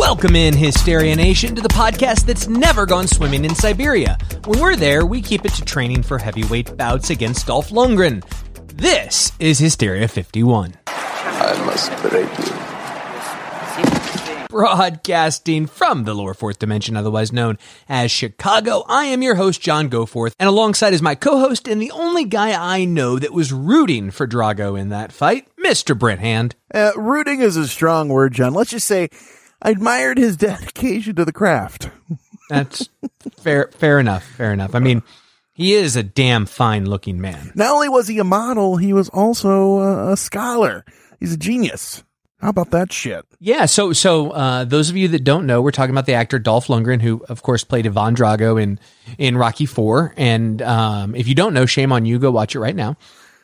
Welcome in, Hysteria Nation, to the podcast that's never gone swimming in Siberia. When we're there, we keep it to training for heavyweight bouts against Dolph Lundgren. This is Hysteria 51. I must break you. Broadcasting from the lower fourth dimension, otherwise known as Chicago, I am your host, John Goforth, and alongside is my co host and the only guy I know that was rooting for Drago in that fight, Mr. Brent Hand. Uh, rooting is a strong word, John. Let's just say I admired his dedication to the craft. That's fair, fair enough, fair enough. I mean, he is a damn fine looking man. Not only was he a model, he was also a, a scholar. He's a genius. How about that shit? Yeah, so so uh, those of you that don't know, we're talking about the actor Dolph Lundgren, who of course played Ivan Drago in in Rocky Four. And um, if you don't know, shame on you. Go watch it right now.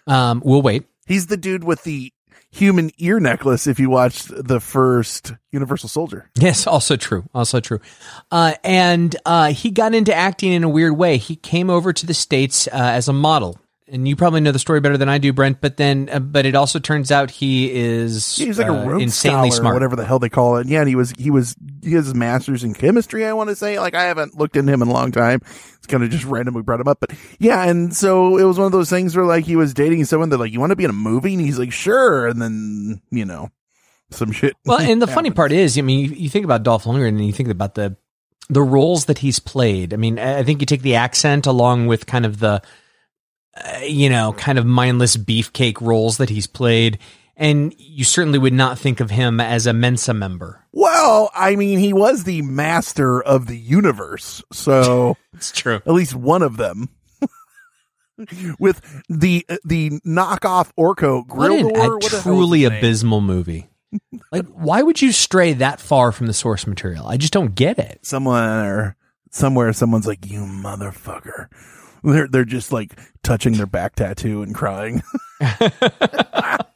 Um, we'll wait. He's the dude with the human ear necklace if you watched the first Universal Soldier. Yes, also true. Also true. Uh, and uh, he got into acting in a weird way. He came over to the states uh, as a model. And you probably know the story better than I do, Brent. But then, uh, but it also turns out he is Yeah, he's like uh, a Rhodes insanely scholar, smart. or whatever the hell they call it. Yeah, and he was he was he has his master's in chemistry. I want to say like I haven't looked into him in a long time. It's kind of just randomly brought him up, but yeah. And so it was one of those things where like he was dating someone that like you want to be in a movie, and he's like sure, and then you know some shit. Well, and the funny part is, I mean, you, you think about Dolph Lundgren and you think about the the roles that he's played. I mean, I think you take the accent along with kind of the, uh, you know, kind of mindless beefcake roles that he's played, and you certainly would not think of him as a Mensa member. Well, I mean, he was the master of the universe, so It's true. at least one of them. With the the knockoff What grill an, a what hell was truly abysmal movie. like, why would you stray that far from the source material? I just don't get it. someone or somewhere someone's like you motherfucker they're they're just like touching their back tattoo and crying.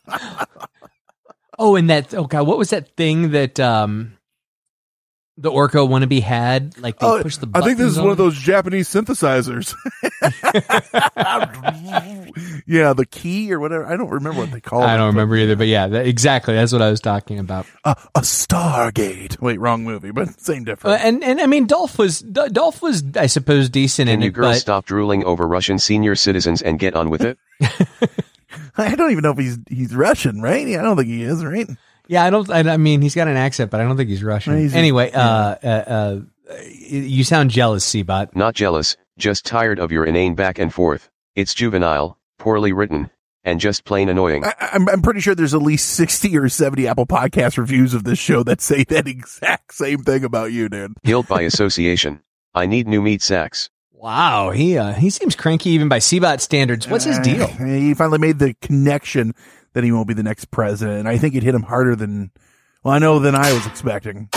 Oh, and that oh god, what was that thing that um the Orko wannabe had? Like they pushed the. Oh, i think this buttons is one of those japanese synthesizers yeah the key or whatever i don't remember what they call it I don't remember either, but yeah, that, exactly. That's what I was talking about. uh, a stargate wait wrong movie but same Uh, difference and and I mean, Dolph was D- Dolph was, I suppose, decent Can in you it, girls but stop drooling over Russian senior citizens and get on with it? i don't even know if he's he's russian right yeah i don't think he is right yeah, I don't. I, I mean, he's got an accent, but I don't think he's Russian. He's- anyway, uh, uh, uh, you sound jealous, Seabot. Not jealous, just tired of your inane back and forth. It's juvenile, poorly written, and just plain annoying. I, I'm, I'm pretty sure there's at least 60 or 70 Apple Podcast reviews of this show that say that exact same thing about you, dude. Guilt by association. I need new meat sacks. Wow, he uh, he seems cranky even by Seabot standards. What's his deal? Uh, he finally made the connection that he won't be the next president. And I think it hit him harder than, well, I know than I was expecting.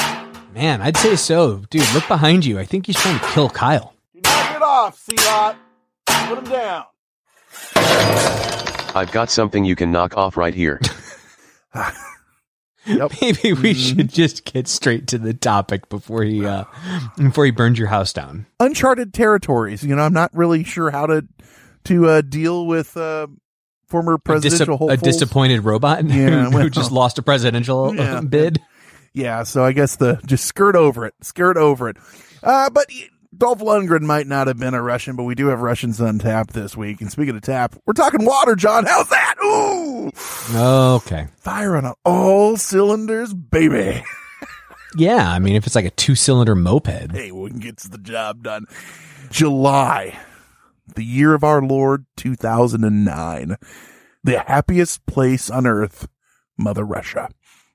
Man, I'd say so, dude. Look behind you. I think he's trying to kill Kyle. Knock it off, C-Lot. Put him down. I've got something you can knock off right here. Maybe we Mm-hmm. should just get straight to the topic before he uh before he burns your house down. Uncharted territories. You know, I'm not really sure how to to uh, deal with uh, former A, dis- presidential a disappointed robot Yeah, who well. just lost a presidential Yeah. bid. Yeah, so I guess the just skirt over it, skirt over it. Uh, but Dolph Lundgren might not have been a Russian, but we do have Russians on tap this week. And speaking of tap, we're talking water, John. How's that? Ooh, Okay. fire on all cylinders, baby. Yeah, I mean if it's like a two-cylinder moped. Hey, we can get the job done. July, the year of our Lord, 2009. The happiest place on earth, Mother Russia.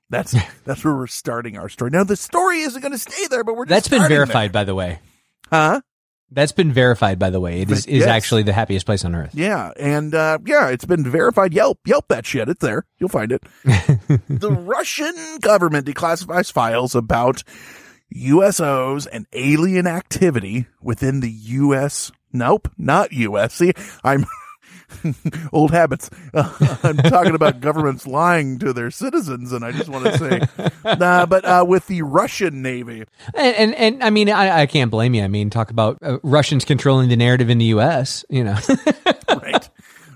That's that's where we're starting our story. Now the story isn't going to stay there, but we're just That's been verified by the way. huh? That's been verified, by the way. It is, is actually the happiest place on earth. Yeah, and uh, yeah, it's been verified. Yelp, Yelp that shit. It's there. You'll find it. the Russian government declassifies files about USOs and alien activity within the U.S. Nope, not U.S. See, I'm old habits. I'm talking about governments lying to their citizens, and I just want to say, nah, but uh, with the Russian Navy, And, and, and I mean, I, I can't blame you. I mean, talk about uh, Russians controlling the narrative in the U.S., you know. right.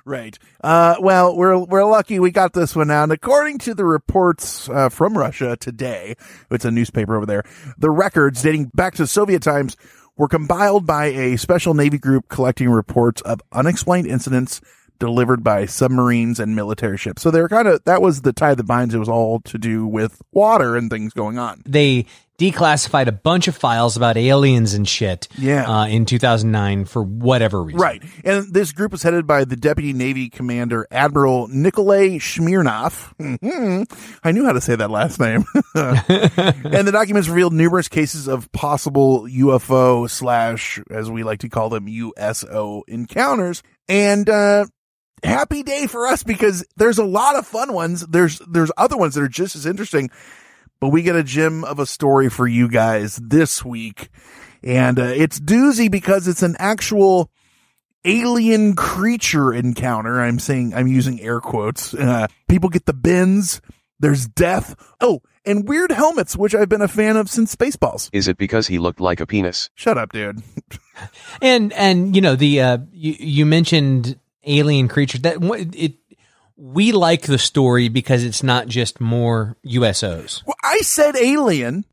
Right. Uh, well, we're we're lucky we got this one out. And according to the reports uh, from Russia today, it's a newspaper over there. The records dating back to Soviet times were compiled by a special Navy group collecting reports of unexplained incidents delivered by submarines and military ships. So they're kind of that was the tie that binds. It was all to do with water and things going on. they declassified a bunch of files about aliens and shit Yeah. uh, in 2009 for whatever reason. Right. And this group was headed by the Deputy Navy Commander Admiral Nikolay Smirnov. Mhm. I knew how to say that last name. and the documents revealed numerous cases of possible UFO slash, as we like to call them, USO encounters. And, uh, happy day for us because there's a lot of fun ones. There's, there's other ones that are just as interesting, but we get a gem of a story for you guys this week. And uh, it's doozy because it's an actual alien creature encounter. I'm saying, I'm using air quotes. Uh, people get the bins. There's death. Oh, and weird helmets, which I've been a fan of since Spaceballs. Is it because he looked like a penis? Shut up, dude. And and you know the uh, you, you mentioned alien creatures that it we like the story because it's not just more USOs. Well, I said alien.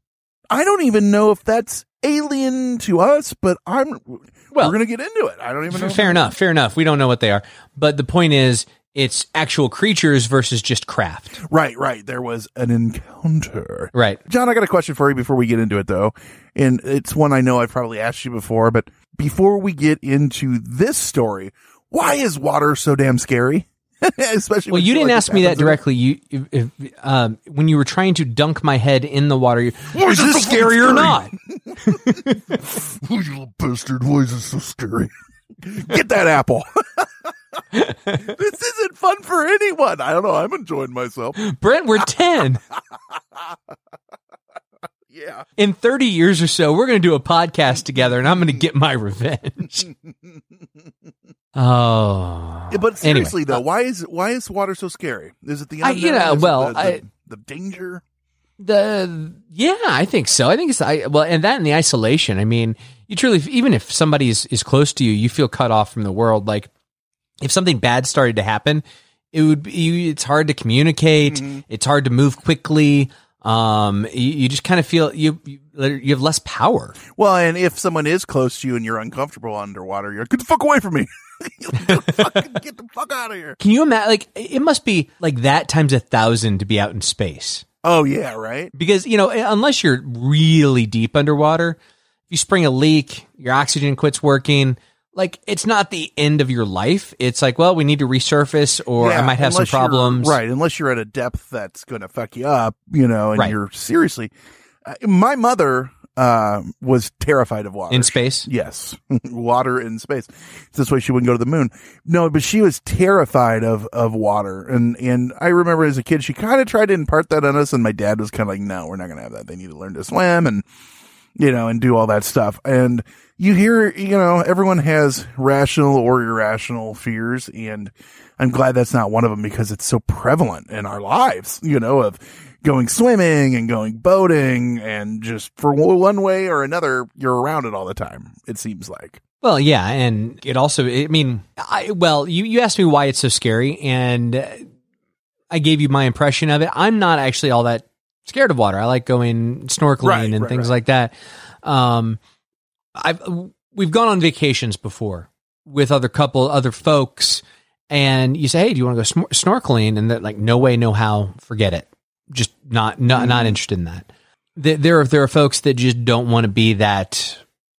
I don't even know if that's alien to us, but I'm, Well- we're going to get into it. I don't even know. Fair enough, fair enough. We don't know what they are, but the point is, it's actual creatures versus just craft. Right, right. There was an encounter. Right. John, I got a question for you before we get into it though. And it's one I know I've probably asked you before, but before we get into this story, why is water so damn scary? Especially Well, you didn't ask me that directly. You, if, if, um, when you were trying to dunk my head in the water, you, Why is is this this so scary or not? Oh, you little bastard. Why is this so scary? Get that apple. this isn't fun for anyone. I don't know. I'm enjoying myself. Brent, we're ten. Yeah. In thirty years or so, we're going to do a podcast together, and I'm going to get my revenge. Oh, Yeah, but Anyway, seriously though, why is why is water so scary? Is it the I- you know, Is well, the, the, I- the danger. The yeah, I think so. I think it's I well, and that and the isolation. I mean, you truly, even if somebody is is close to you, you feel cut off from the world. Like if something bad started to happen, it would be. It's hard to communicate. Mm-hmm. It's hard to move quickly. Um, you, you just kind of feel you, you you have less power. Well, and if someone is close to you and you're uncomfortable underwater, you're like, get the fuck away from me. get, the fuck, get the fuck out of here. Can you imagine? Like it must be like that times a thousand to be out in space. Oh yeah, right. because you know unless you're really deep underwater if you spring a leak your oxygen quits working like it's not the end of your life it's like well we need to resurface or i might have some problems Right, unless you're at a depth that's going to fuck you up, you know, and Right. you're seriously. Uh, my mother uh, was terrified of water in space Yes, water in space. This way she wouldn't go to the moon. No, but she was terrified of of water, and and I remember as a kid she kind of tried to impart that on us, and my dad was kind of like, "No, we're not going to have that. They need to learn to swim and you know and do all that stuff." And you hear, you know, everyone has rational or irrational fears, and I'm glad that's not one of them because it's so prevalent in our lives. You know, of going swimming and going boating and just for one way or another, you're around it all the time. It seems like. well yeah and it also i mean i well you you asked me why it's so scary and i gave you my impression of it i'm not actually all that scared of water i like going snorkeling Right, and right, things right. like that um i've we've gone on vacations before with other couple other folks and you say hey do you want to go snor- snorkeling and they're like no way no how forget it just not not, Mm-hmm. not interested in that there, there are there are folks that just don't want to be that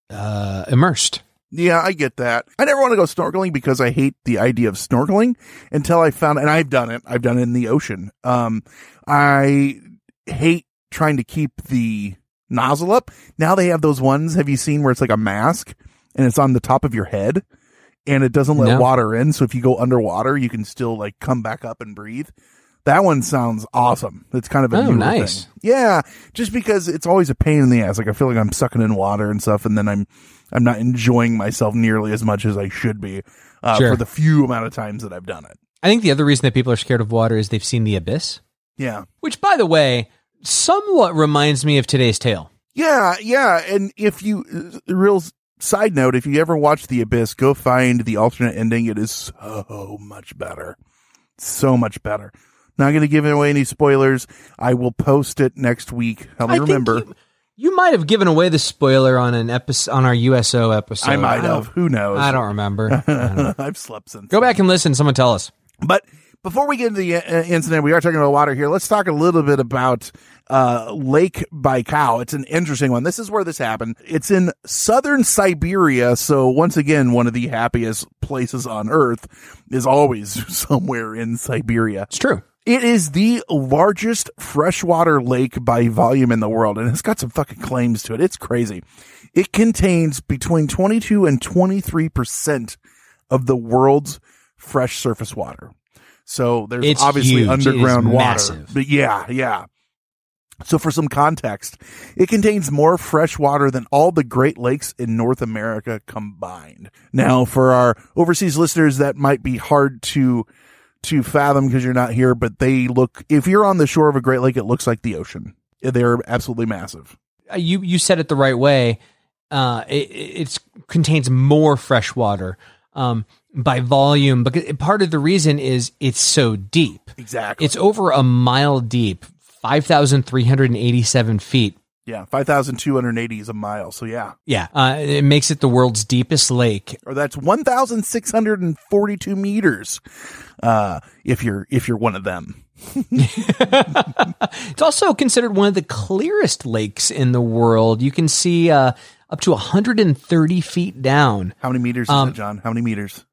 uh immersed Yeah, I get that. I never want to go snorkeling because I hate the idea of snorkeling until I found, and I've done it. I've done it in the ocean. Um, I hate trying to keep the nozzle up. Now they have those ones. Have you seen where it's like a mask and it's on the top of your head and it doesn't let No. water in. So if you go underwater, you can still like come back up and breathe. That one sounds awesome. It's kind of a Oh, nice. thing. Yeah, just because it's always a pain in the ass. Like I feel like I'm sucking in water and stuff, and then I'm I'm not enjoying myself nearly as much as I should be uh, Sure. for the few amount of times that I've done it. I think the other reason that people are scared of water is they've seen the abyss, Yeah, which, by the way, somewhat reminds me of today's tale. yeah, yeah. And if you uh, real side note, if you ever watch The Abyss, go find the alternate ending. It is so much better, so much better. Not going to give away any spoilers. I will post it next week. Help me I remember. You, you might have given away the spoiler on an episode on our USO episode. I might don't- have. Who knows? I don't remember. I don't. I've slept since. Go back and listen. Someone tell us. But before we get into the uh, incident, we are talking about water here. Let's talk a little bit about uh, Lake Baikal. It's an interesting one. This is where this happened. It's in southern Siberia. So once again, one of the happiest places on earth is always somewhere in Siberia. It's true. It is the largest freshwater lake by volume in the world, and it's got some fucking claims to it. It's crazy. It contains between 22 and 23% of the world's fresh surface water. So there's It's obviously huge. Underground water. massive. But yeah, yeah. So for some context, it contains more fresh water than all the Great Lakes in North America combined. Now, for our overseas listeners, that might be hard to to fathom because you're not here, but they look if you're on the shore of a Great Lake, it looks like the ocean. They're absolutely massive. Uh, You you said it the right way. Uh, it it's, contains more fresh water um, by volume, because part of the reason is it's so deep. Exactly. It's over a mile deep, five thousand three hundred and eighty-seven feet. yeah, five thousand two hundred eighty is a mile. So yeah, Yeah, uh, it makes it the world's deepest lake. or that's one thousand six hundred and forty-two meters. Uh, if you're if you're one of them. It's also considered one of the clearest lakes in the world. You can see uh, up to 130 feet down. How many meters is Um, it, John? How many meters?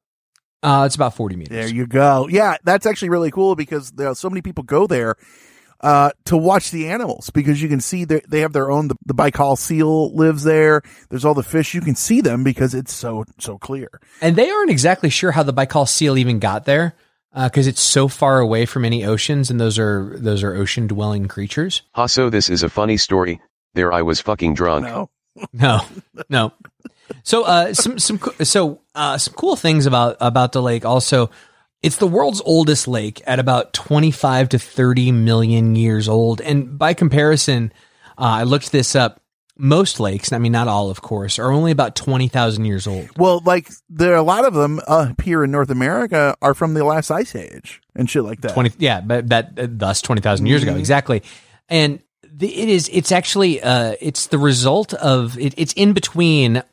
Uh, it's about 40 meters. There you go. Yeah, that's actually really cool because there are so many people go there uh, to watch the animals because you can see they they have their own. The, the Baikal seal lives there. There's all the fish. You can see them because it's so so clear. And they aren't exactly sure how the Baikal seal even got there because it's so far away from any oceans, and those are those are ocean dwelling creatures. Ha so this is a funny story. There I was fucking drunk. No, No, no. So, uh, some some so uh, some cool things about about the lake. Also, it's the world's oldest lake at about twenty five to thirty million years old, and by comparison, uh, I looked this up. Most lakes, I mean not all, of course, are only about twenty thousand years old. well, like there are a lot of them up here in North America are from the last ice age and shit like that. Twenty, yeah, but that uh, thus twenty thousand years ago, exactly. And the, it is, it's actually, uh, it's the result of it, it's in between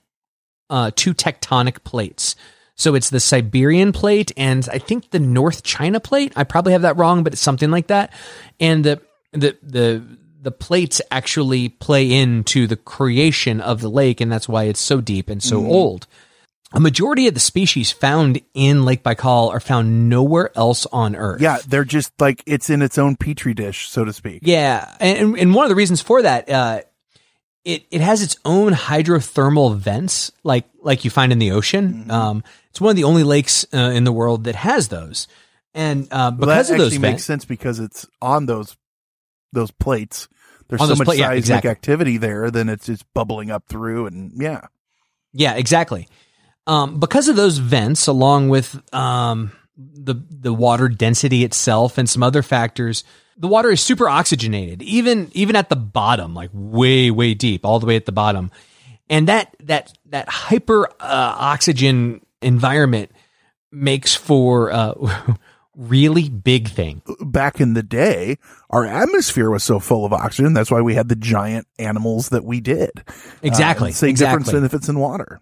uh, two tectonic plates. So it's the Siberian plate and I think the North China plate. I probably have that wrong, but it's something like that. And the the the the plates actually play into the creation of the lake, and that's why it's so deep and so old. A majority of the species found in Lake Baikal are found nowhere else on Earth. Yeah, they're just like it's in its own petri dish, so to speak. Yeah, and and one of the reasons for that, uh, it it has its own hydrothermal vents, like like you find in the ocean. Um, it's one of the only lakes uh, in the world that has those, and uh, Well, because that of those makes vents, sense because it's on those those plates. There's so much pla- yeah, seismic exactly. activity there, then it's just bubbling up through, and yeah, yeah, exactly. Um, because of those vents, along with um, the the water density itself and some other factors, the water is super oxygenated, even even at the bottom, like way way deep, all the way at the bottom, and that that that hyper uh, oxygen environment makes for uh, really big thing. back in the day, our atmosphere was so full of oxygen. That's why we had the giant animals that we did. Exactly, Uh, same exactly. difference than if it's in water.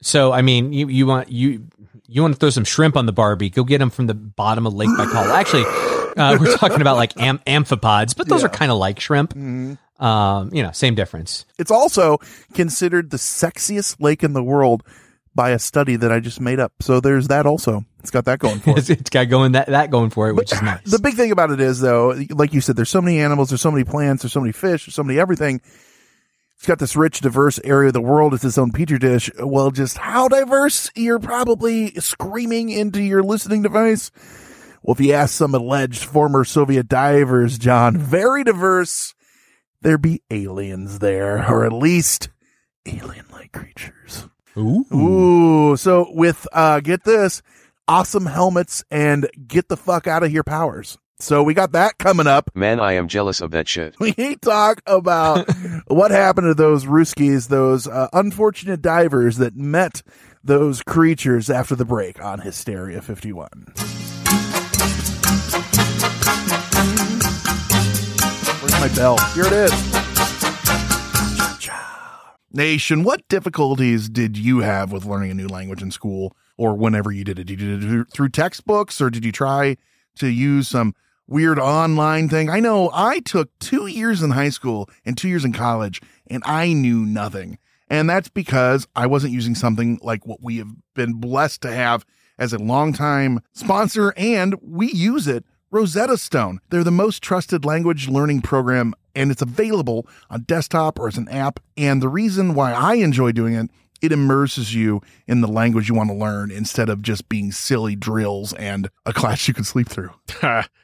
So I mean, you you want you you want to throw some shrimp on the Barbie? Go get them from the bottom of Lake Baikal. Actually, uh, we're talking about like am- amphipods, but those are kind of like shrimp. Um, you know, same difference. It's also considered the sexiest lake in the world by a study that I just made up. So there's that also. It's got that going for it. It's, it's got going that that going for it, which is nice. The big thing about it is though, like you said, there's so many animals, there's so many plants, there's so many fish, there's so many everything. It's got this rich, diverse area of the world. It's its own petri dish. Well, just how diverse? You're probably screaming into your listening device. Well, if you ask some alleged former Soviet divers, John, very diverse, there be aliens there, or at least alien-like creatures. Ooh. Ooh, so with uh get this, awesome helmets and get the fuck out of here powers. So we got that coming up. Man, I am jealous of that shit. We talk about what happened to those Ruskies, those uh, unfortunate divers that met those creatures after the break on Hysteria 51. Where's my bell? Here it is. Nation, what difficulties did you have with learning a new language in school or whenever you did it? Did you do it through textbooks or did you try to use some weird online thing? I know I took two years in high school and two years in college and I knew nothing. And that's because I wasn't using something like what we have been blessed to have as a longtime sponsor and we use it. Rosetta Stone. They're the most trusted language learning program and it's available on desktop or as an app. And the reason why I enjoy doing it, it immerses you in the language you want to learn instead of just being silly drills and a class you can sleep through.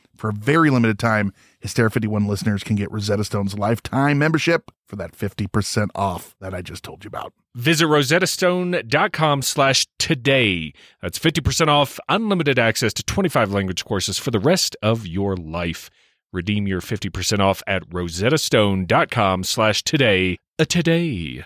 For a very limited time, Hysteria 51 listeners can get Rosetta Stone's lifetime membership for that 50% off that I just told you about. Visit rosettastone.com slash today. That's 50% off, unlimited access to 25 language courses for the rest of your life. Redeem your 50% off at rosettastone.com slash today. A today.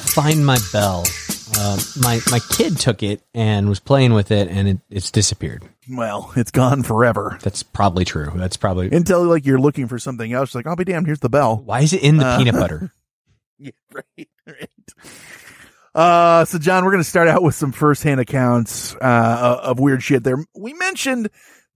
Find my bell. Uh, my my kid took it and was playing with it, and it, it's disappeared. Well, it's gone forever. That's probably true. That's probably. Until like you're looking for something else, like, I'll be damned, here's the bell. Why is it in the Uh, peanut butter? Yeah, right, right. Uh, so John, we're going to start out with some firsthand accounts, uh, of weird shit there. We mentioned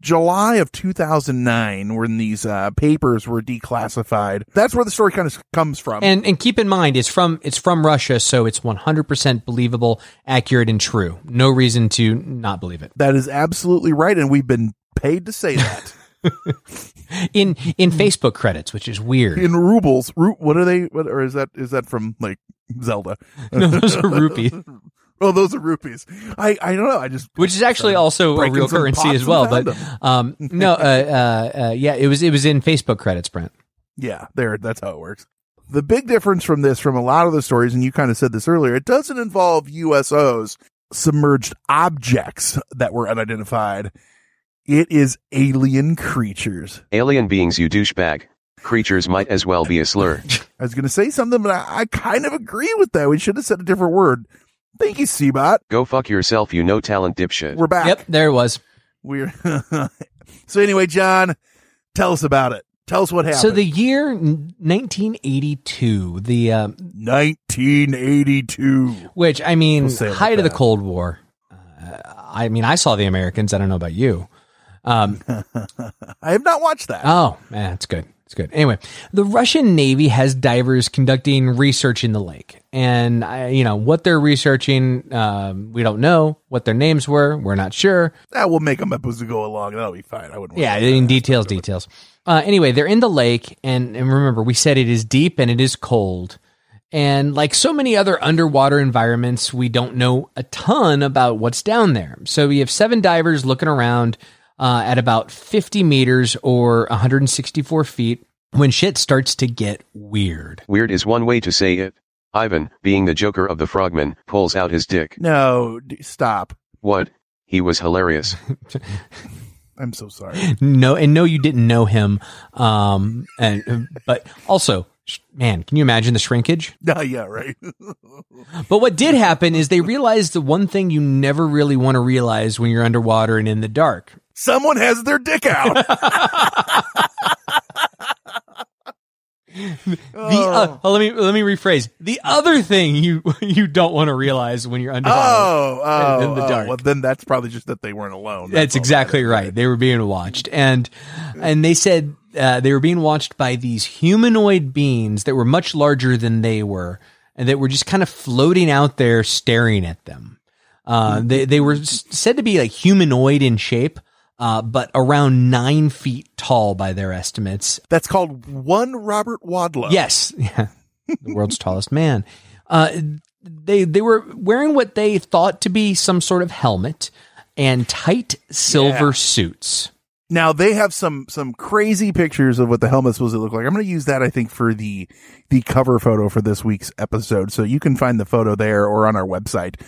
July of 2009 when these, uh, papers were declassified. That's where the story kind of comes from. And and keep in mind, it's from it's from Russia, so it's 100 percent believable, accurate, and true. No reason to not believe it. that is absolutely right. And we've been paid to say that In in Facebook credits, which is weird. in rubles. Ru- what are they? What, or is that, is that from like Zelda? No, those are rupees. Oh, those are rupees. I, I don't know. I just, which is actually also a real currency as well. But um, no, uh, uh, uh, yeah, it was it was in Facebook credits, Brent. Yeah, there. That's how it works. The big difference from this, from a lot of the stories, and you kind of said this earlier, it doesn't involve USOs, submerged objects that were unidentified. It is alien creatures. Alien beings, you douchebag. Creatures might as well be a slur. I was going to say something, but I, I kind of agree with that. We should have said a different word. Thank you, Seabot. Go fuck yourself, you no talent dipshit. We're back. Yep, there it was. We're so anyway, John, tell us about it. Tell us what happened. So the year 1982, the um, 1982, which I mean, We'll like height of the. Cold War. Uh, I mean, I saw the Americans. I don't know about you. Um, I have not watched that. oh, man, it's good. It's good. Anyway, the Russian Navy has divers conducting research in the lake, and I, you know what they're researching. Um, we don't know what their names were. We're not sure. that will make them up as we go along. That'll be fine. I wouldn't. Yeah, in details, details. Uh, anyway, they're in the lake, and, and remember, we said it is deep and it is cold. And like so many other underwater environments, we don't know a ton about what's down there. So we have seven divers looking around uh, at about 50 meters or 164 feet when shit starts to get weird. Weird is one way to say it. Ivan, being the Joker of the Frogman, pulls out his dick. No, d- stop. What? He was hilarious. I'm so sorry. No, and no, you didn't know him. Um, and but also, man, can you imagine the shrinkage? No, yeah, right. But what did happen is they realized the one thing you never really want to realize when you're underwater and in the dark. Someone has their dick out. The uh, oh, let me let me rephrase. The other thing you you don't want to realize when you're under oh, oh, in the oh. dark. Well, then that's probably just that they weren't alone. That's all exactly that right. They were being watched, and and they said uh, they were being watched by these humanoid beings that were much larger than they were, and that were just kind of floating out there, staring at them. Uh, they they were said to be like humanoid in shape, uh, but around nine feet tall by their estimates. That's called one Robert Wadlow. Yes, yeah, the world's tallest man. Uh, they they were wearing what they thought to be some sort of helmet and tight silver Yeah. suits. Now they have some some crazy pictures of what the helmet's supposed to look like. I'm going to use that I think for the the cover photo for this week's episode, so you can find the photo there or on our website.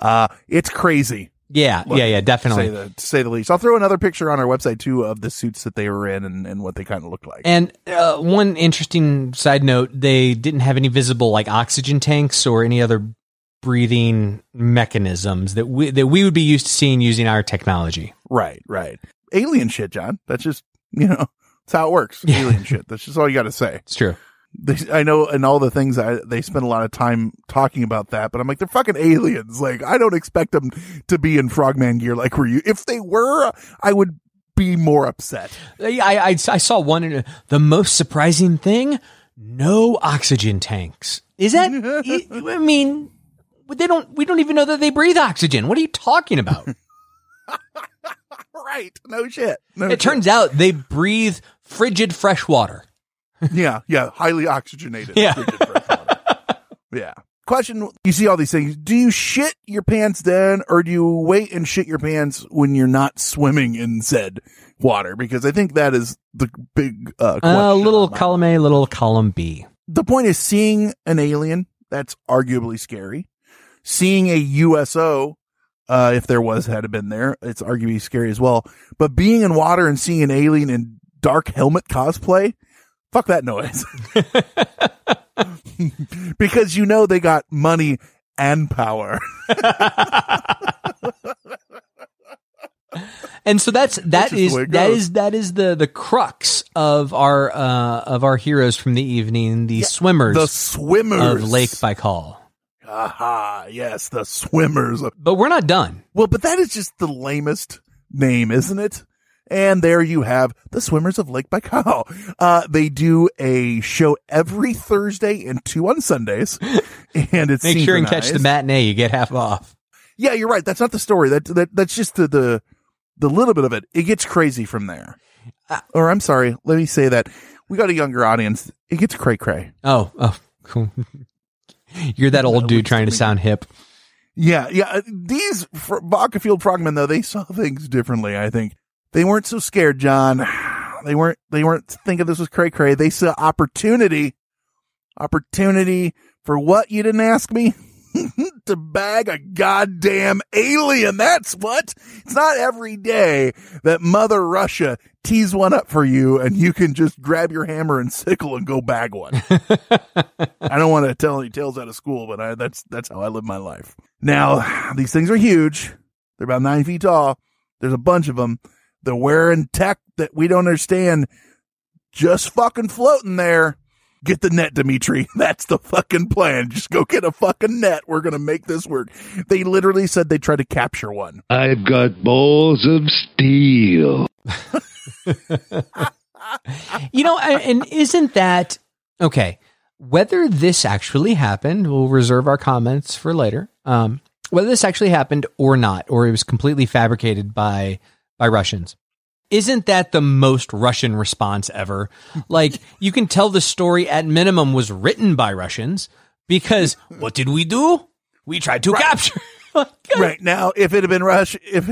Uh, it's crazy. Yeah, Look, yeah, yeah, To definitely. say, the, to say the least. I'll throw another picture on our website too of the suits that they were in and, and what they kind of looked like. And uh, one interesting side note: they didn't have any visible like oxygen tanks or any other breathing mechanisms that we that we would be used to seeing using our technology. right, right. Alien shit, John. That's just you know that's how it works. Yeah. Alien shit. That's just all you got to say. It's true. They, I know, and all the things I, they spend a lot of time talking about that, but I'm like, they're fucking aliens. Like, I don't expect them to be in frogman gear like were you. If they were, I would be more upset. I I, I saw one. In, the most surprising thing: no oxygen tanks. Is that? I mean, they don't. We don't even know that they breathe oxygen. What are you talking about? right. No shit. No it shit. turns out they breathe frigid fresh water. Yeah, yeah, highly oxygenated. Yeah. frigid fresh water. yeah. Question: You see all these things. Do you shit your pants then, or do you wait and shit your pants when you're not swimming in said water? Because I think that is the big uh, question. A little column A, little column B. the point is seeing an alien that's arguably scary seeing a uso uh if there was had been there it's arguably scary as well but being in water and seeing an alien in dark helmet cosplay fuck that noise because you know they got money and power And so that's that the is that is that is the the crux of our uh of our heroes from the evening, the swimmers the swimmers of Lake Baikal. aha yes the swimmers But we're not done. Well, but that is just the lamest name, isn't it? And there you have the Swimmers of Lake Baikal. Uh, they do a show every Thursday and two on Sundays. And it's Make sure and catch the matinee, you get half off. Yeah, you're right. That's not the story. That, that, that's just the, the, the little bit of it. It gets crazy from there. Uh, or I'm sorry. Let me say that we got a younger audience. It gets cray cray. Oh, oh, cool. You're that old dude trying to sound hip. Yeah, yeah. These Bacafield frogmen, though, they saw things differently. I think they weren't so scared, John. They weren't. They weren't thinking this was cray cray. They saw opportunity, opportunity for what? You didn't ask me. to bag a goddamn alien. That's what. It's not every day that Mother Russia tees one up for you and you can just grab your hammer and sickle and go bag one. I don't want to tell any tales out of school, but I, that's, that's how I live my life. Now, these things are huge. They're about nine feet tall. There's a bunch of them. They're wearing tech that we don't understand. Just fucking floating there. Get the net, Dimitri. That's the fucking plan. Just go get a fucking net. We're going to make this work. They literally said they tried to capture one. I've got balls of steel. you know, and isn't that okay? Whether this actually happened, we'll reserve our comments for later. Um, whether this actually happened or not, or it was completely fabricated by by Russians, isn't that the most Russian response ever? Like you can tell the story at minimum was written by Russians because what did we do? We tried to capture. right now, if it had been Rush, if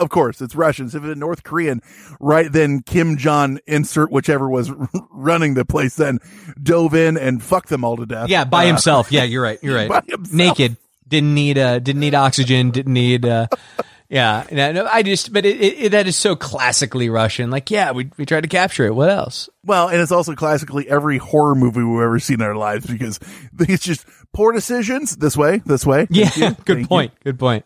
of course it's Russians, if it had been North Korean, right then Kim Jong insert whichever was running the place then dove in and fucked them all to death. Yeah, by Uh, himself. Yeah, you're right. You're right. Naked. Didn't need uh didn't need oxygen. Didn't need uh yeah. No, no, I just but it, it, that is so classically Russian. Like yeah, we we tried to capture it. What else? Well, and it's also classically every horror movie we've ever seen in our lives because it's just poor decisions this way, this way. Yeah. You, Good thank point. Good point.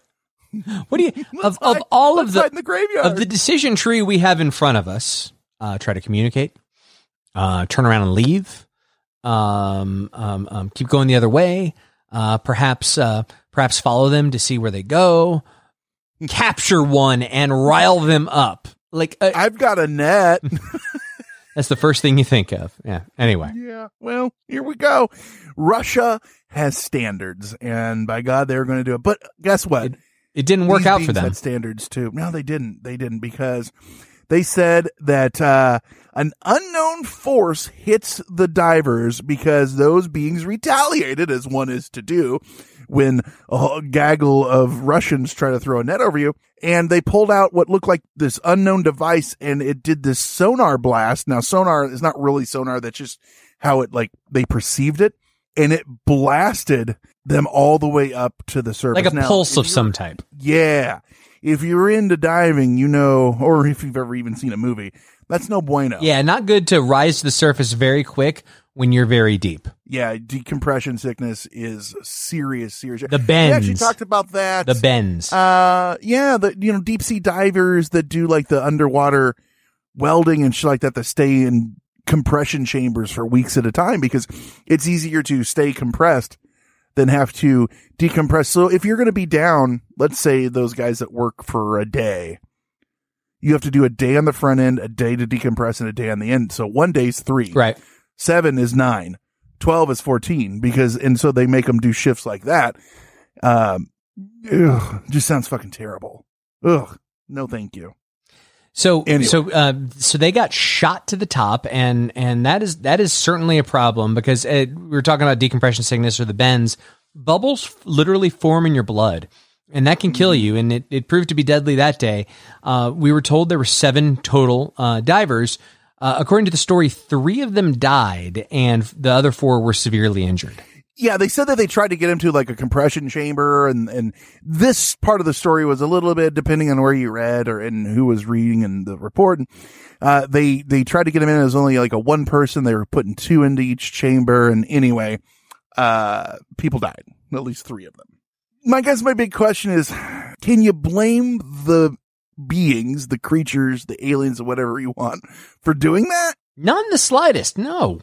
What do you of of all of the in the graveyard. of the decision tree we have in front of us? Uh, try to communicate. Uh, turn around and leave. Um, um, um, keep going the other way. Uh, perhaps uh, perhaps follow them to see where they go. Capture one and rile them up. Like uh, I've got a net. that's the first thing you think of. Yeah. Anyway. Yeah. Well, here we go. Russia has standards, and by God, they're going to do it. But guess what? It, it didn't work These out for them. Had standards too. No, they didn't. They didn't because they said that uh, an unknown force hits the divers because those beings retaliated, as one is to do when a gaggle of Russians try to throw a net over you. And they pulled out what looked like this unknown device and it did this sonar blast. Now, sonar is not really sonar. That's just how it like they perceived it. And it blasted them all the way up to the surface. Like a Now, pulse of some type. yeah. If you're into diving, you know, or if you've ever even seen a movie, that's no bueno. Yeah, not good to rise to the surface very quick when you're very deep. Yeah, decompression sickness is serious, serious. The bends. We actually talked about that. The bends. Uh, yeah, the you know deep sea divers that do like the underwater welding and shit like that that stay in compression chambers for weeks at a time because it's easier to stay compressed than have to decompress. So if you're going to be down, let's say those guys that work for a day, you have to do a day on the front end, a day to decompress, and a day on the end. So one day's three. Right. Seven is nine. 12 is 14 because, and so they make them do shifts like that. Um, ugh, just sounds fucking terrible. Ugh. No, thank you. So Anyway. so uh, so they got shot to the top, and and that is that is certainly a problem because uh, we were talking about decompression sickness or the bends. Bubbles f- literally form in your blood, and that can kill you. And it, it proved to be deadly that day. Uh, we were told there were seven total uh, divers. Uh, according to the story, three of them died, and the other four were severely injured. Yeah, they said that they tried to get him to like a compression chamber, and and this part of the story was a little bit depending on where you read or and who was reading in the report. Uh, they they tried to get him in. Was only like a one person. They were putting two into each chamber, and anyway, uh, people died. At least three of them. My guess, my big question is, can you blame the beings, the creatures, the aliens, or whatever you want, for doing that? Not in the slightest. No.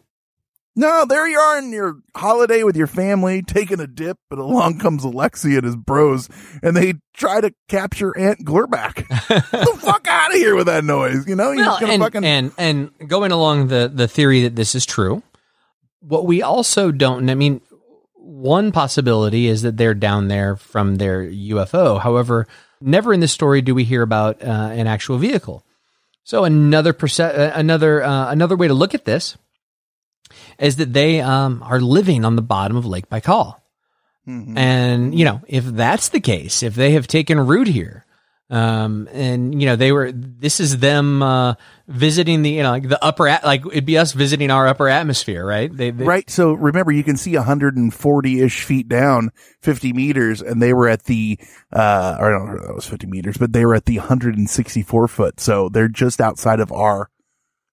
No, there you are in your holiday with your family, taking a dip, and along comes Alexi and his bros, and they try to capture Aunt Glurback. Get the fuck out of here with that noise, you know? You're Well, gonna and, fucking and and going along the the theory that this is true, what we also don't. I mean, one possibility is that they're down there from their UFO. However, never in this story do we hear about uh, an actual vehicle. So another perce- uh, another uh, another way to look at this is that they um, are living on the bottom of Lake Baikal. Mhm. And, you know, if that's the case, if they have taken root here, Um, and you know they were. This is them uh, visiting the you know like the upper at, like it'd be us visiting our upper atmosphere, right? They, they right. So remember, you can see 140 ish feet down, 50 meters, and they were at the uh, or I don't know that was 50 meters, but they were at the 164 foot. So they're just outside of our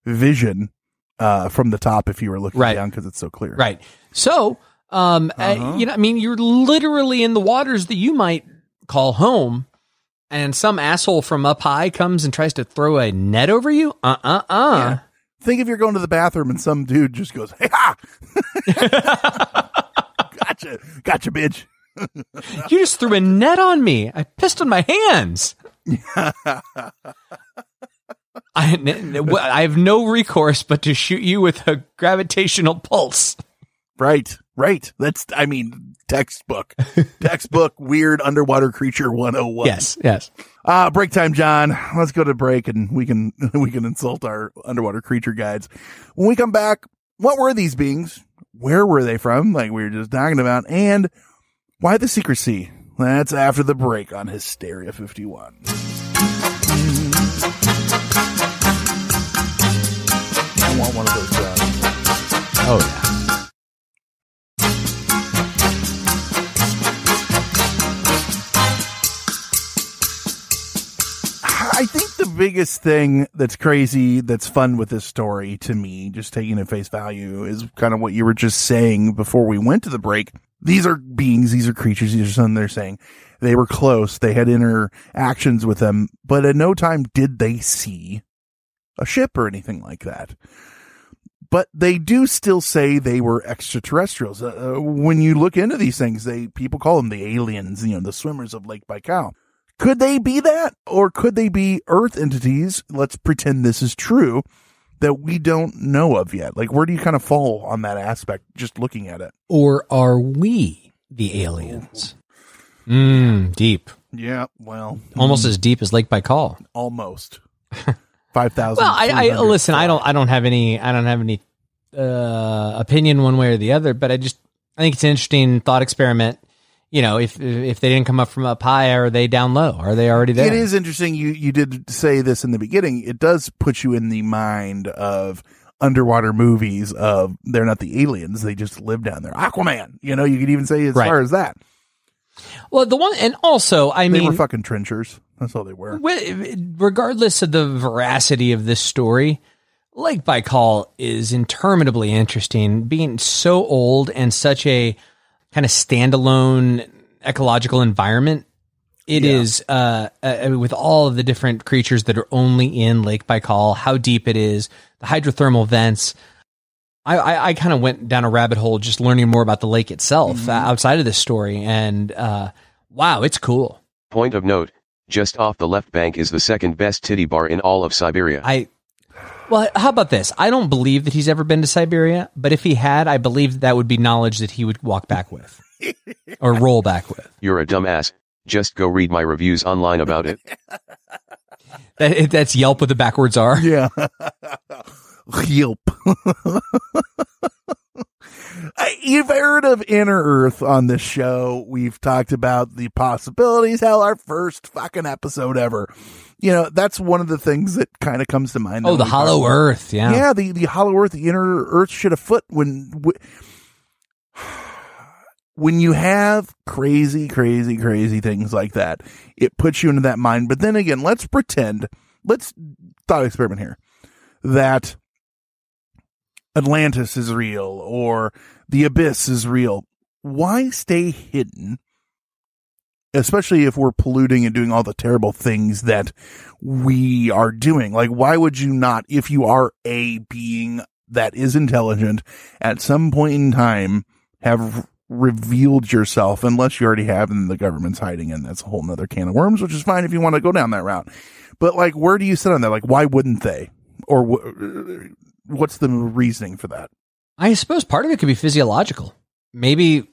vision uh, from the top if you were looking Right. down because it's so clear. Right. So, um, uh, Uh-huh. you know, I mean, you're literally in the waters that you might call home, and some asshole from up high comes and tries to throw a net over you. Uh, uh, uh. Yeah. Think if you're going to the bathroom and some dude just goes, "Hey, ha! gotcha, gotcha, bitch." You just threw a net on me. I pissed on my hands. I, I have no recourse but to shoot you with a gravitational pulse. Right, right. That's, I mean, textbook, textbook, weird underwater creature 101. Yes, yes. Uh, break time, John. Let's go to break and we can, we can insult our underwater creature guides. When we come back, what were these beings? Where were they from? Like we were just talking about. And why the secrecy? That's after the break on Hysteria 51. I want one of those, John. Oh, yeah. I think the biggest thing that's crazy, that's fun with this story to me, just taking it face value, is kind of what you were just saying before we went to the break. These are beings, these are creatures, these are something they're saying. They were close, they had interactions with them, but at no time did they see a ship or anything like that. But they do still say they were extraterrestrials. Uh, uh, when you look into these things, they people call them the aliens, you know, the swimmers of Lake Baikal. Could they be that? Or could they be Earth entities? Let's pretend this is true that we don't know of yet. Like, where do you kind of fall on that aspect just looking at it? Or are we the aliens? Mmm, deep. Yeah, well, Almost as deep as Lake Baikal. almost. 5,000. Well, I, I listen. I don't. I don't have any. I don't have any uh, opinion one way or the other. But I just. I think it's an interesting thought experiment. You know, if if they didn't come up from up high, are they down low? Are they already there? It is interesting. You you did say this in the beginning. It does put you in the mind of underwater movies of they're not the aliens; they just live down there. Aquaman. You know, you could even say as Right. far as that. Well, the one, and also, I They mean, they were fucking trenchers. That's all they were. Regardless of the veracity of this story, Lake Baikal is interminably interesting, being so old and such a kind of standalone ecological environment. It Yeah. is uh, uh, with all of the different creatures that are only in Lake Baikal, how deep it is, the hydrothermal vents. I, I, I kind of went down a rabbit hole just learning more about the lake itself uh, outside of this story, and uh, wow, it's cool. Point of note, just off the left bank is the second best titty bar in all of Siberia. I well, how about this? I don't believe that he's ever been to Siberia, but if he had, I believe that would be knowledge that he would walk back with or roll back with. You're a dumbass. Just go read my reviews online about it. That, that's Yelp with the backwards R. Yeah. Yelp. I- You've heard of Inner Earth on this show. We've talked about the possibilities. Hell, our first fucking episode ever. You know, that's one of the things that kind of comes to mind. Oh, the Hollow Earth. Yeah. Yeah, the, the Hollow Earth, the Inner Earth shit afoot when, when you have crazy, crazy, crazy things like that, it puts you into that mind. But then again, let's pretend, let's thought experiment here that Atlantis is real or the abyss is real. Why stay hidden? Especially if we're polluting and doing all the terrible things that we are doing. Like, why would you not, if you are a being that is intelligent, at some point in time have revealed yourself, unless you already have and the government's hiding, and that's a whole nother can of worms, which is fine if you want to go down that route. But like, where do you sit on that? Like, why wouldn't they? Or wh- what's the reasoning for that? I suppose part of it could be physiological. Maybe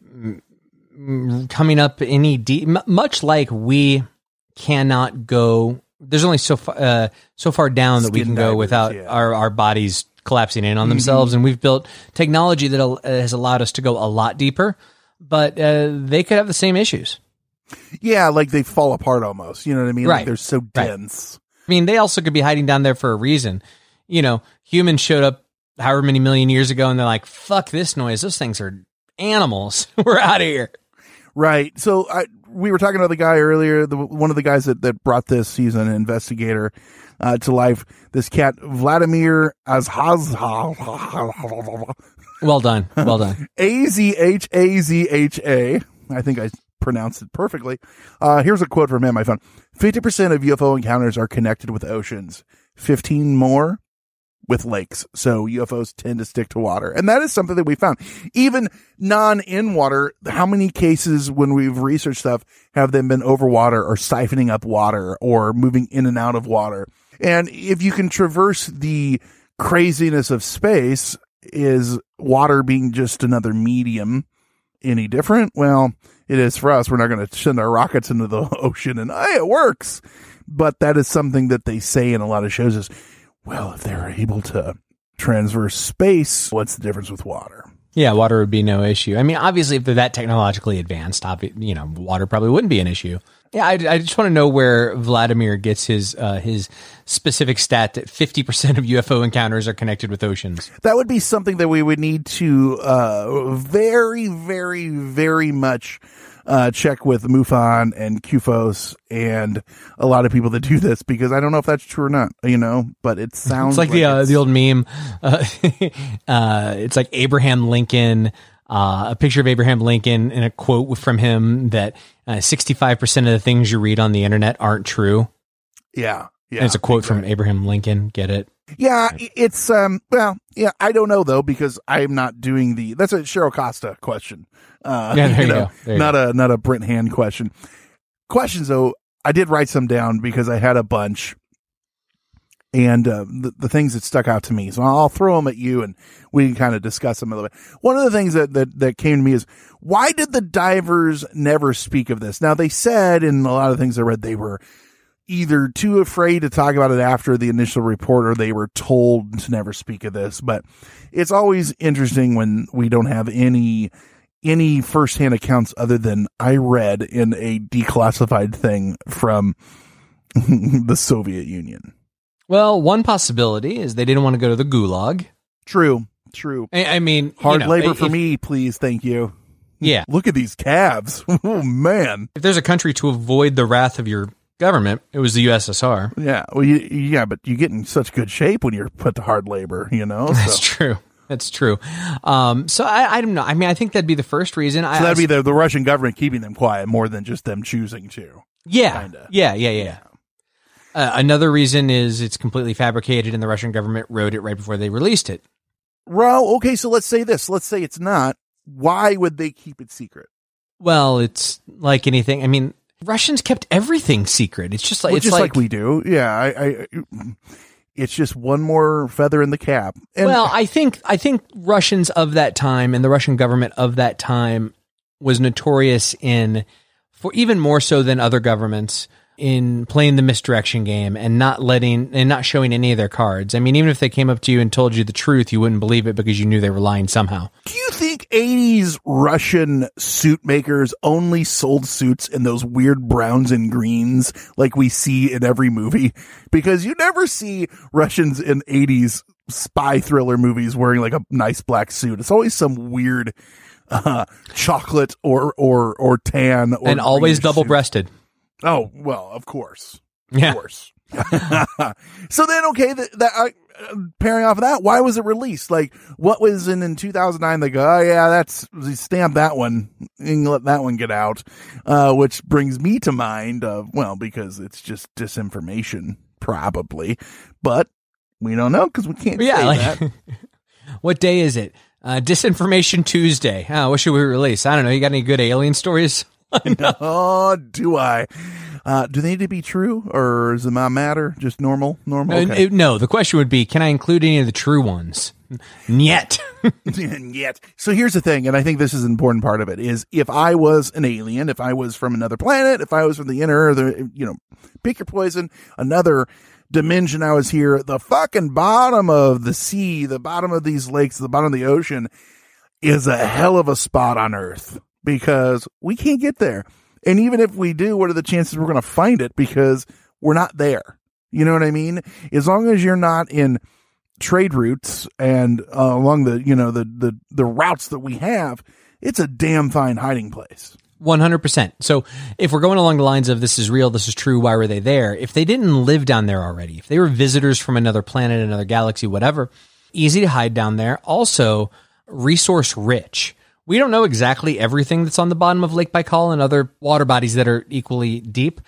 coming up any deep, much like we cannot go. There's only so far, uh, so far down that we Skin can go without yeah. our, our bodies collapsing in on Mhm. themselves, and we've built technology that has allowed us to go a lot deeper. But uh, they could have the same issues. Yeah, like they fall apart almost. You know what I mean? Like Right. they're so Right. dense. I mean, they also could be hiding down there for a reason. You know, humans showed up however many million years ago and they're like, fuck this noise. Those things are animals. We're out of here. Right. So I, we were talking about the guy earlier, the, one of the guys that, that brought this. He's an investigator uh, to life. This cat, Vladimir Azhaz. Well done. Well done. A Z H A Z H A. I think I pronounced it perfectly. Uh, here's a quote from him I found 50% of UFO encounters are connected with oceans, 15 more with lakes. So UFOs tend to stick to water. And that is something that we found. Even non in water, how many cases when we've researched stuff have them been over water or siphoning up water or moving in and out of water? And if you can traverse the craziness of space, is water being just another medium any different? Well, it is for us. We're not going to send our rockets into the ocean and hey, it works. But that is something that they say in a lot of shows is, well, if they're able to transverse space, what's the difference with water? Yeah, water would be no issue. I mean, obviously, if they're that technologically advanced, obvi- you know, water probably wouldn't be an issue. Yeah, I, I just want to know where Vladimir gets his uh, his specific stat that fifty percent of UFO encounters are connected with oceans. That would be something that we would need to uh, very, very, very much uh, check with MUFON and CUFOS and a lot of people that do this because I don't know if that's true or not, you know, but it sounds It's like, the uh, the old meme. Uh, uh, it's like Abraham Lincoln, uh, a picture of Abraham Lincoln and a quote from him that sixty five percent of the things you read on the internet aren't true. yeah. Yeah. and it's a quote from Abraham Lincoln. Get it? Yeah, it's um well, yeah, I don't know though because I'm not doing the that's a Cheryl Costa question. Uh Yeah, there you know, go. There you not a not a Brent Hand question. Questions though, I did write some down because I had a bunch and uh, the, the things that stuck out to me. So I'll throw them at you and we can kind of discuss them a little bit. One of the things that, that, that came to me is why did the divers never speak of this? Now they said in a lot of things I read, they were either too afraid to talk about it after the initial report or they were told to never speak of this. But it's always interesting when we don't have any any firsthand accounts other than I read in a declassified thing from the Soviet Union. Well, one possibility is they didn't want to go to the gulag. True, true. I, I mean, Hard you know, labor if- for me, please. Thank you. Yeah. Look at these calves. oh man. If there's a country to avoid the wrath of your government, it was the USSR. Yeah. Well, you, yeah, but you get in such good shape when you're put to hard labor, you know? That's true. That's true. Um, so I, I don't know. I mean, I think that'd be the first reason. I, so that'd I- be the, the Russian government keeping them quiet more than just them choosing to. yeah, kinda. yeah, yeah, yeah. Uh, another reason is it's completely fabricated, and the Russian government wrote it right before they released it. Well, okay, so let's say this. Let's say it's not. Why would they keep it secret? Well, it's like anything. I mean, Russians kept everything secret. It's just like Well, it's just like, like, we do. Yeah, I, I, it's just one more feather in the cap. And well, I think I think Russians of that time and the Russian government of that time was notorious in, for even more so than other governments, in playing the misdirection game and not letting and not showing any of their cards. I mean, even if they came up to you and told you the truth, you wouldn't believe it because you knew they were lying somehow. do you think 80s Russian suit makers only sold suits in those weird browns and greens like we see in every movie? Because you never see Russians in 80s spy thriller movies wearing like a nice black suit. It's always some weird uh, chocolate or or or tan or and always double breasted. Oh well, of course, Yeah. of course. so then, okay, that, that uh, pairing off of that, why was it released? Like, what was in in 2009? They go, oh yeah, that's we stamped that one and let that one get out, uh, which brings me to mind of well, because it's just disinformation, probably, but we don't know because we can't. Yeah, say like that. what day is it? Uh, Disinformation Tuesday. Oh, what should we release? I don't know. You got any good alien stories? oh, do I? Uh, do they need to be true or is it my matter? Just normal, normal. Uh, Okay. uh, no, the question would be, can I include any of the true ones? Yet. yet. So here's the thing, and I think this is an important part of it: is if I was an alien, if I was from another planet, if I was from the inner, the you know, pick your poison, another dimension. I was here, the fucking bottom of the sea, the bottom of these lakes, the bottom of the ocean is a hell of a spot on Earth because we can't get there. And even if we do, what are the chances we're going to find it because we're not there? You know what I mean? As long as you're not in trade routes and uh, along the, you know, the, the, the routes that we have, it's a damn fine hiding place. 100%. So if we're going along the lines of this is real, this is true, why were they there? If they didn't live down there already, if they were visitors from another planet, another galaxy, whatever, easy to hide down there. Also, resource rich. We don't know exactly everything that's on the bottom of Lake Baikal and other water bodies that are equally deep.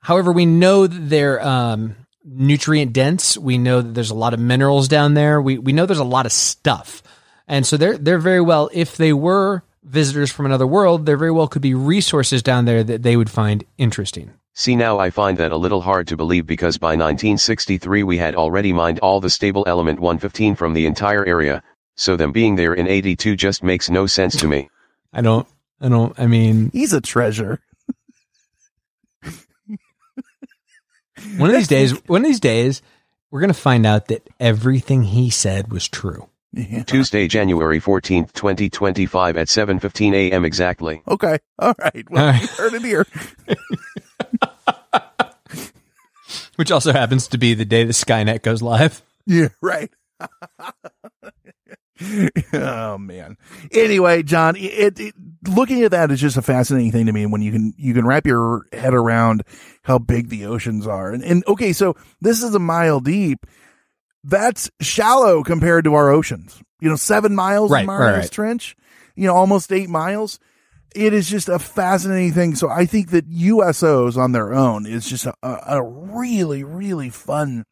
However, we know that they're um, nutrient dense. We know that there's a lot of minerals down there. We we know there's a lot of stuff, and so they're they're very well. If they were visitors from another world, there very well could be resources down there that they would find interesting. See now I find that a little hard to believe because by 1963 we had already mined all the stable element 115 from the entire area, so them being there in 82 just makes no sense to me. I don't, I don't, I mean, He's a treasure. one of these days, one of these days, we're going to find out that everything he said was true. Yeah. Tuesday, January 14th, 2025 at 7:15 a.m. exactly. Okay. All right. Well, All right. heard it here. Which also happens to be the day the Skynet goes live. Yeah, right. oh man. Anyway, John, it, it looking at that is just a fascinating thing to me when you can you can wrap your head around how big the oceans are. And, and okay, so this is a mile deep. That's shallow compared to our oceans. You know, seven miles Right, in right. Trench. You know, almost eight miles. It is just a fascinating thing. So I think that USOs on their own is just a, a, a really, really fun,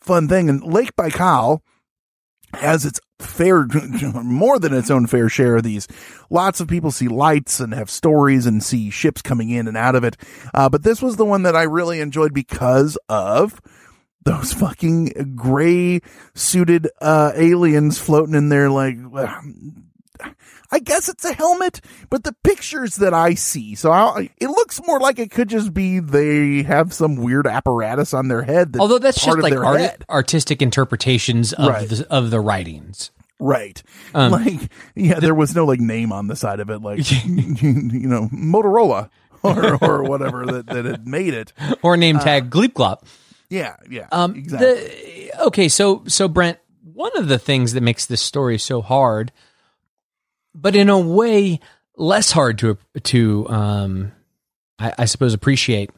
fun thing. And Lake Baikal has its fair, more than its own fair share of these. Lots of people see lights and have stories and see ships coming in and out of it. Uh, but this was the one that I really enjoyed because of those fucking gray suited, uh, aliens floating in there like, I guess it's a helmet, but the pictures that I see, so I, it looks more like it could just be they have some weird apparatus on their head. That's Although that's just like art- artistic interpretations of Right. the, of the writings. Right. Um, like, yeah, there was no like name on the side of it, like, you know, Motorola or, or whatever that, that had made it. Or name tag Gleep Glop. Yeah. Yeah. Um, exactly. the, okay, so so Brent, one of the things that makes this story so hard, but in a way less hard to to um, I, I suppose appreciate.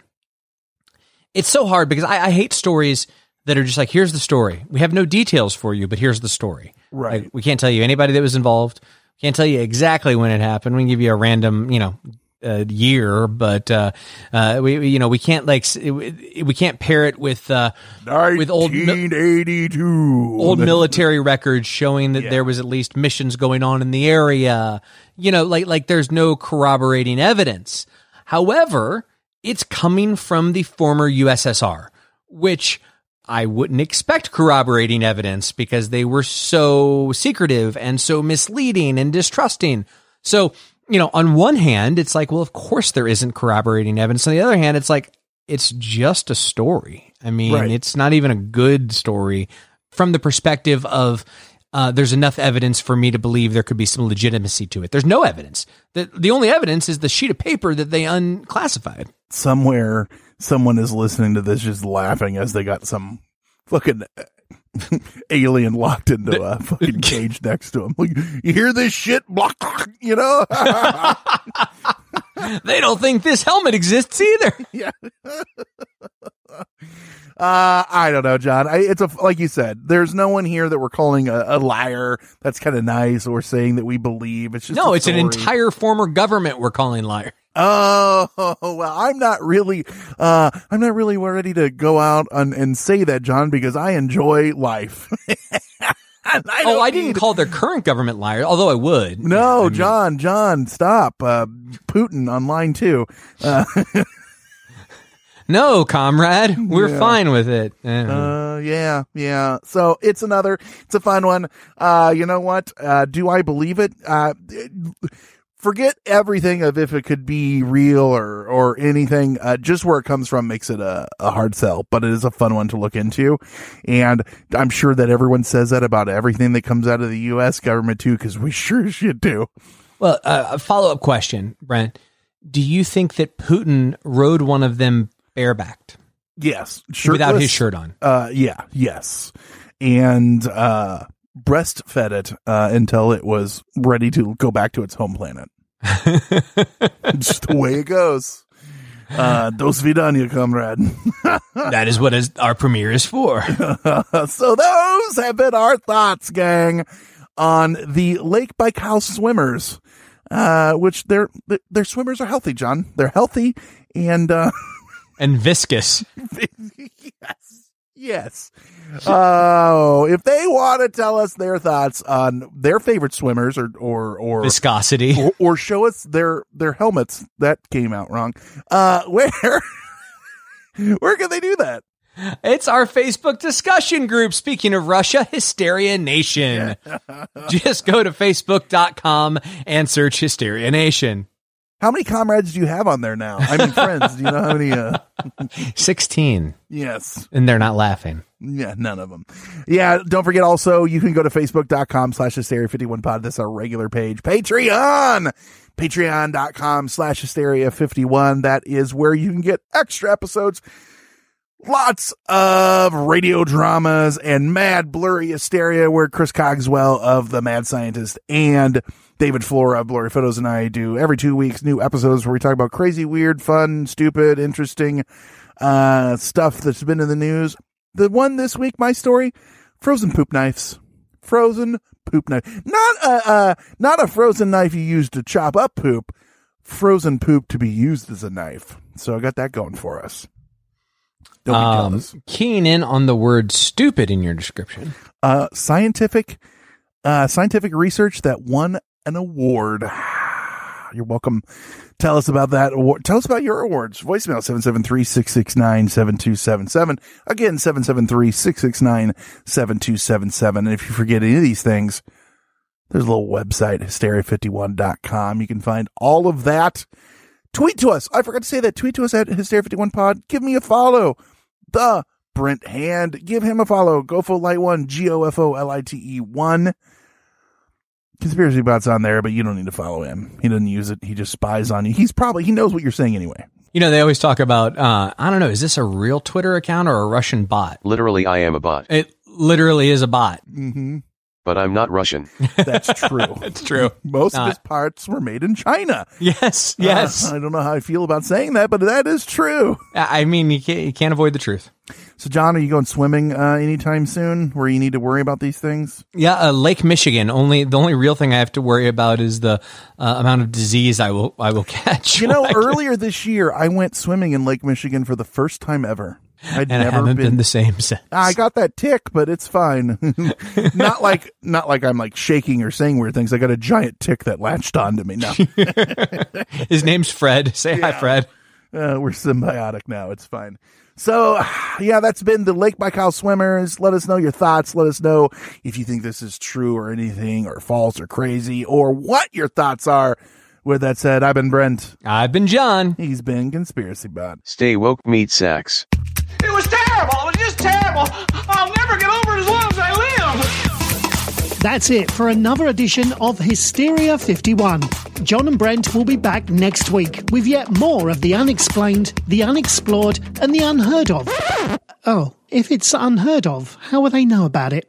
It's so hard because I, I hate stories that are just like, here's the story. We have no details for you, but here's the story. Right. Like, we can't tell you anybody that was involved. Can't tell you exactly when it happened. We can give you a random, you know, uh, year, but uh, uh, we, we- you know, we can't like we can't pair it with uh, with old mi- old military records showing that there was at least missions going on in the area. You know, like like there's no corroborating evidence. However, it's coming from the former USSR, which I wouldn't expect corroborating evidence because they were so secretive and so misleading and distrusting. So, you know, on one hand, it's like, well, of course there isn't corroborating evidence. On the other hand, it's like, it's just a story. I mean, Right. it's not even a good story from the perspective of uh, there's enough evidence for me to believe there could be some legitimacy to it. There's no evidence. The, the only evidence is the sheet of paper that they unclassified. Somewhere, someone is listening to this just laughing as they got some fucking alien locked into a fucking cage next to him. Like, you hear this shit? You know? They don't think this helmet exists either. yeah. Uh, I don't know, John. I, it's a like you said. There's no one here that we're calling a, a liar. That's kind of nice, or saying that we believe. It's just No, it's an entire former government we're calling liar. Oh well, I'm not really. Uh, I'm not really ready to go out and, and say that, John, because I enjoy life. I oh, I didn't need- call their current government liar, although I would. No, John, John, stop. Uh, Putin on line two. Uh, No, comrade, we're Yeah. fine with it. Uh, Uh, yeah, yeah. So it's another, it's a fun one. Uh, you know what? Uh, do I believe it? Forget everything of if it could be real or, or anything. Uh, just where it comes from makes it a, a hard sell, but it is a fun one to look into. And I'm sure that everyone says that about everything that comes out of the U.S. government too, because we sure should do. well, uh, a follow up question, Brent. Do you think that Putin rode one of them barebacked Yes, without his shirt on? Uh, yeah, yes, and uh, breastfed it uh, until it was ready to go back to its home planet. Just the way it goes. Uh, dos vidania, comrade. that is what is, our premiere is for. so those have been our thoughts, gang, on the Lake Baikal swimmers. Uh, which their their swimmers are healthy, John. They're healthy and uh, and viscous. yes, yes. Oh, if they want to tell us their thoughts on their favorite swimmers, or or or Viscosity. or, or show us their their helmets, that came out wrong. Uh, where where can they do that? It's our Facebook discussion group. Speaking of Russia, Hysteria Nation. Just go to facebook.com and search Hysteria Nation. How many comrades do you have on there now? I mean, friends. Do you know how many? Uh, 16. yes. And they're not laughing. Yeah, none of them. Yeah, don't forget also, you can go to facebook.com slash hysteria51pod. That's our regular page. Patreon! Patreon.com slash hysteria51. That is where you can get extra episodes. Lots of radio dramas and mad blurry hysteria where Chris Cogswell of The Mad Scientist and David Flora of Blurry Photos and I do every two weeks new episodes where we talk about crazy, weird, fun, stupid, interesting, uh, stuff that's been in the news. The one this week, my story, frozen poop knives. Frozen poop knife. Not a, uh, not a frozen knife you use to chop up poop. Frozen poop to be used as a knife. So I got that going for us. Um, keying in on the word stupid in your description. Uh, scientific, uh, scientific research that won an award. You're welcome. Tell us about that award. Tell us about your awards. Voicemail 773-669-7277. Again, 773-669-7277. And if you forget any of these things, there's a little website, hysteria51.com. You can find all of that. Tweet to us. I forgot to say that. Tweet to us at hysteria51pod. Give me a follow. The Brent Hand. Give him a follow. GoFo Light One. G O F O L I T E One. Conspiracy Bot's on there, but you don't need to follow him. He doesn't use it. He just spies on you. He's probably he knows what you're saying anyway. You know, they always talk about, uh, I don't know, is this a real Twitter account or a Russian bot? Literally, I am a bot, It literally is a bot. Mm-hmm. But I'm not Russian. That's true. It's true. Most of his parts were made in China. Yes, yes. Uh, I don't know how I feel about saying that, but that is true. I I mean, you can't, you can't avoid the truth. So, John, are you going swimming uh, anytime soon where you need to worry about these things? Yeah, uh, Lake Michigan. Only the only real thing I have to worry about is the uh, amount of disease I will I will catch. You know, when I get- earlier this year, I went swimming in Lake Michigan for the first time ever. I'd and I never haven't been, been, the same since. I got that tick, but it's fine. not like not like I'm like shaking or saying weird things. I got a giant tick that latched onto me. No, His name's Fred. Say hi, Fred. uh, we're symbiotic now. It's fine. So, yeah, that's been the Lake Baikal swimmers. Let us know your thoughts. Let us know if you think this is true or anything or false or crazy or what your thoughts are. With that said, I've been Brent. I've been John. He's been Conspiracy Bot. Stay woke, meat sacks. It was terrible. It was just terrible. I'll never get over it as long as I live. That's it for another edition of Hysteria 51. John and Brent will be back next week with yet more of the unexplained, the unexplored, and the unheard of. Oh, if it's unheard of, how will they know about it?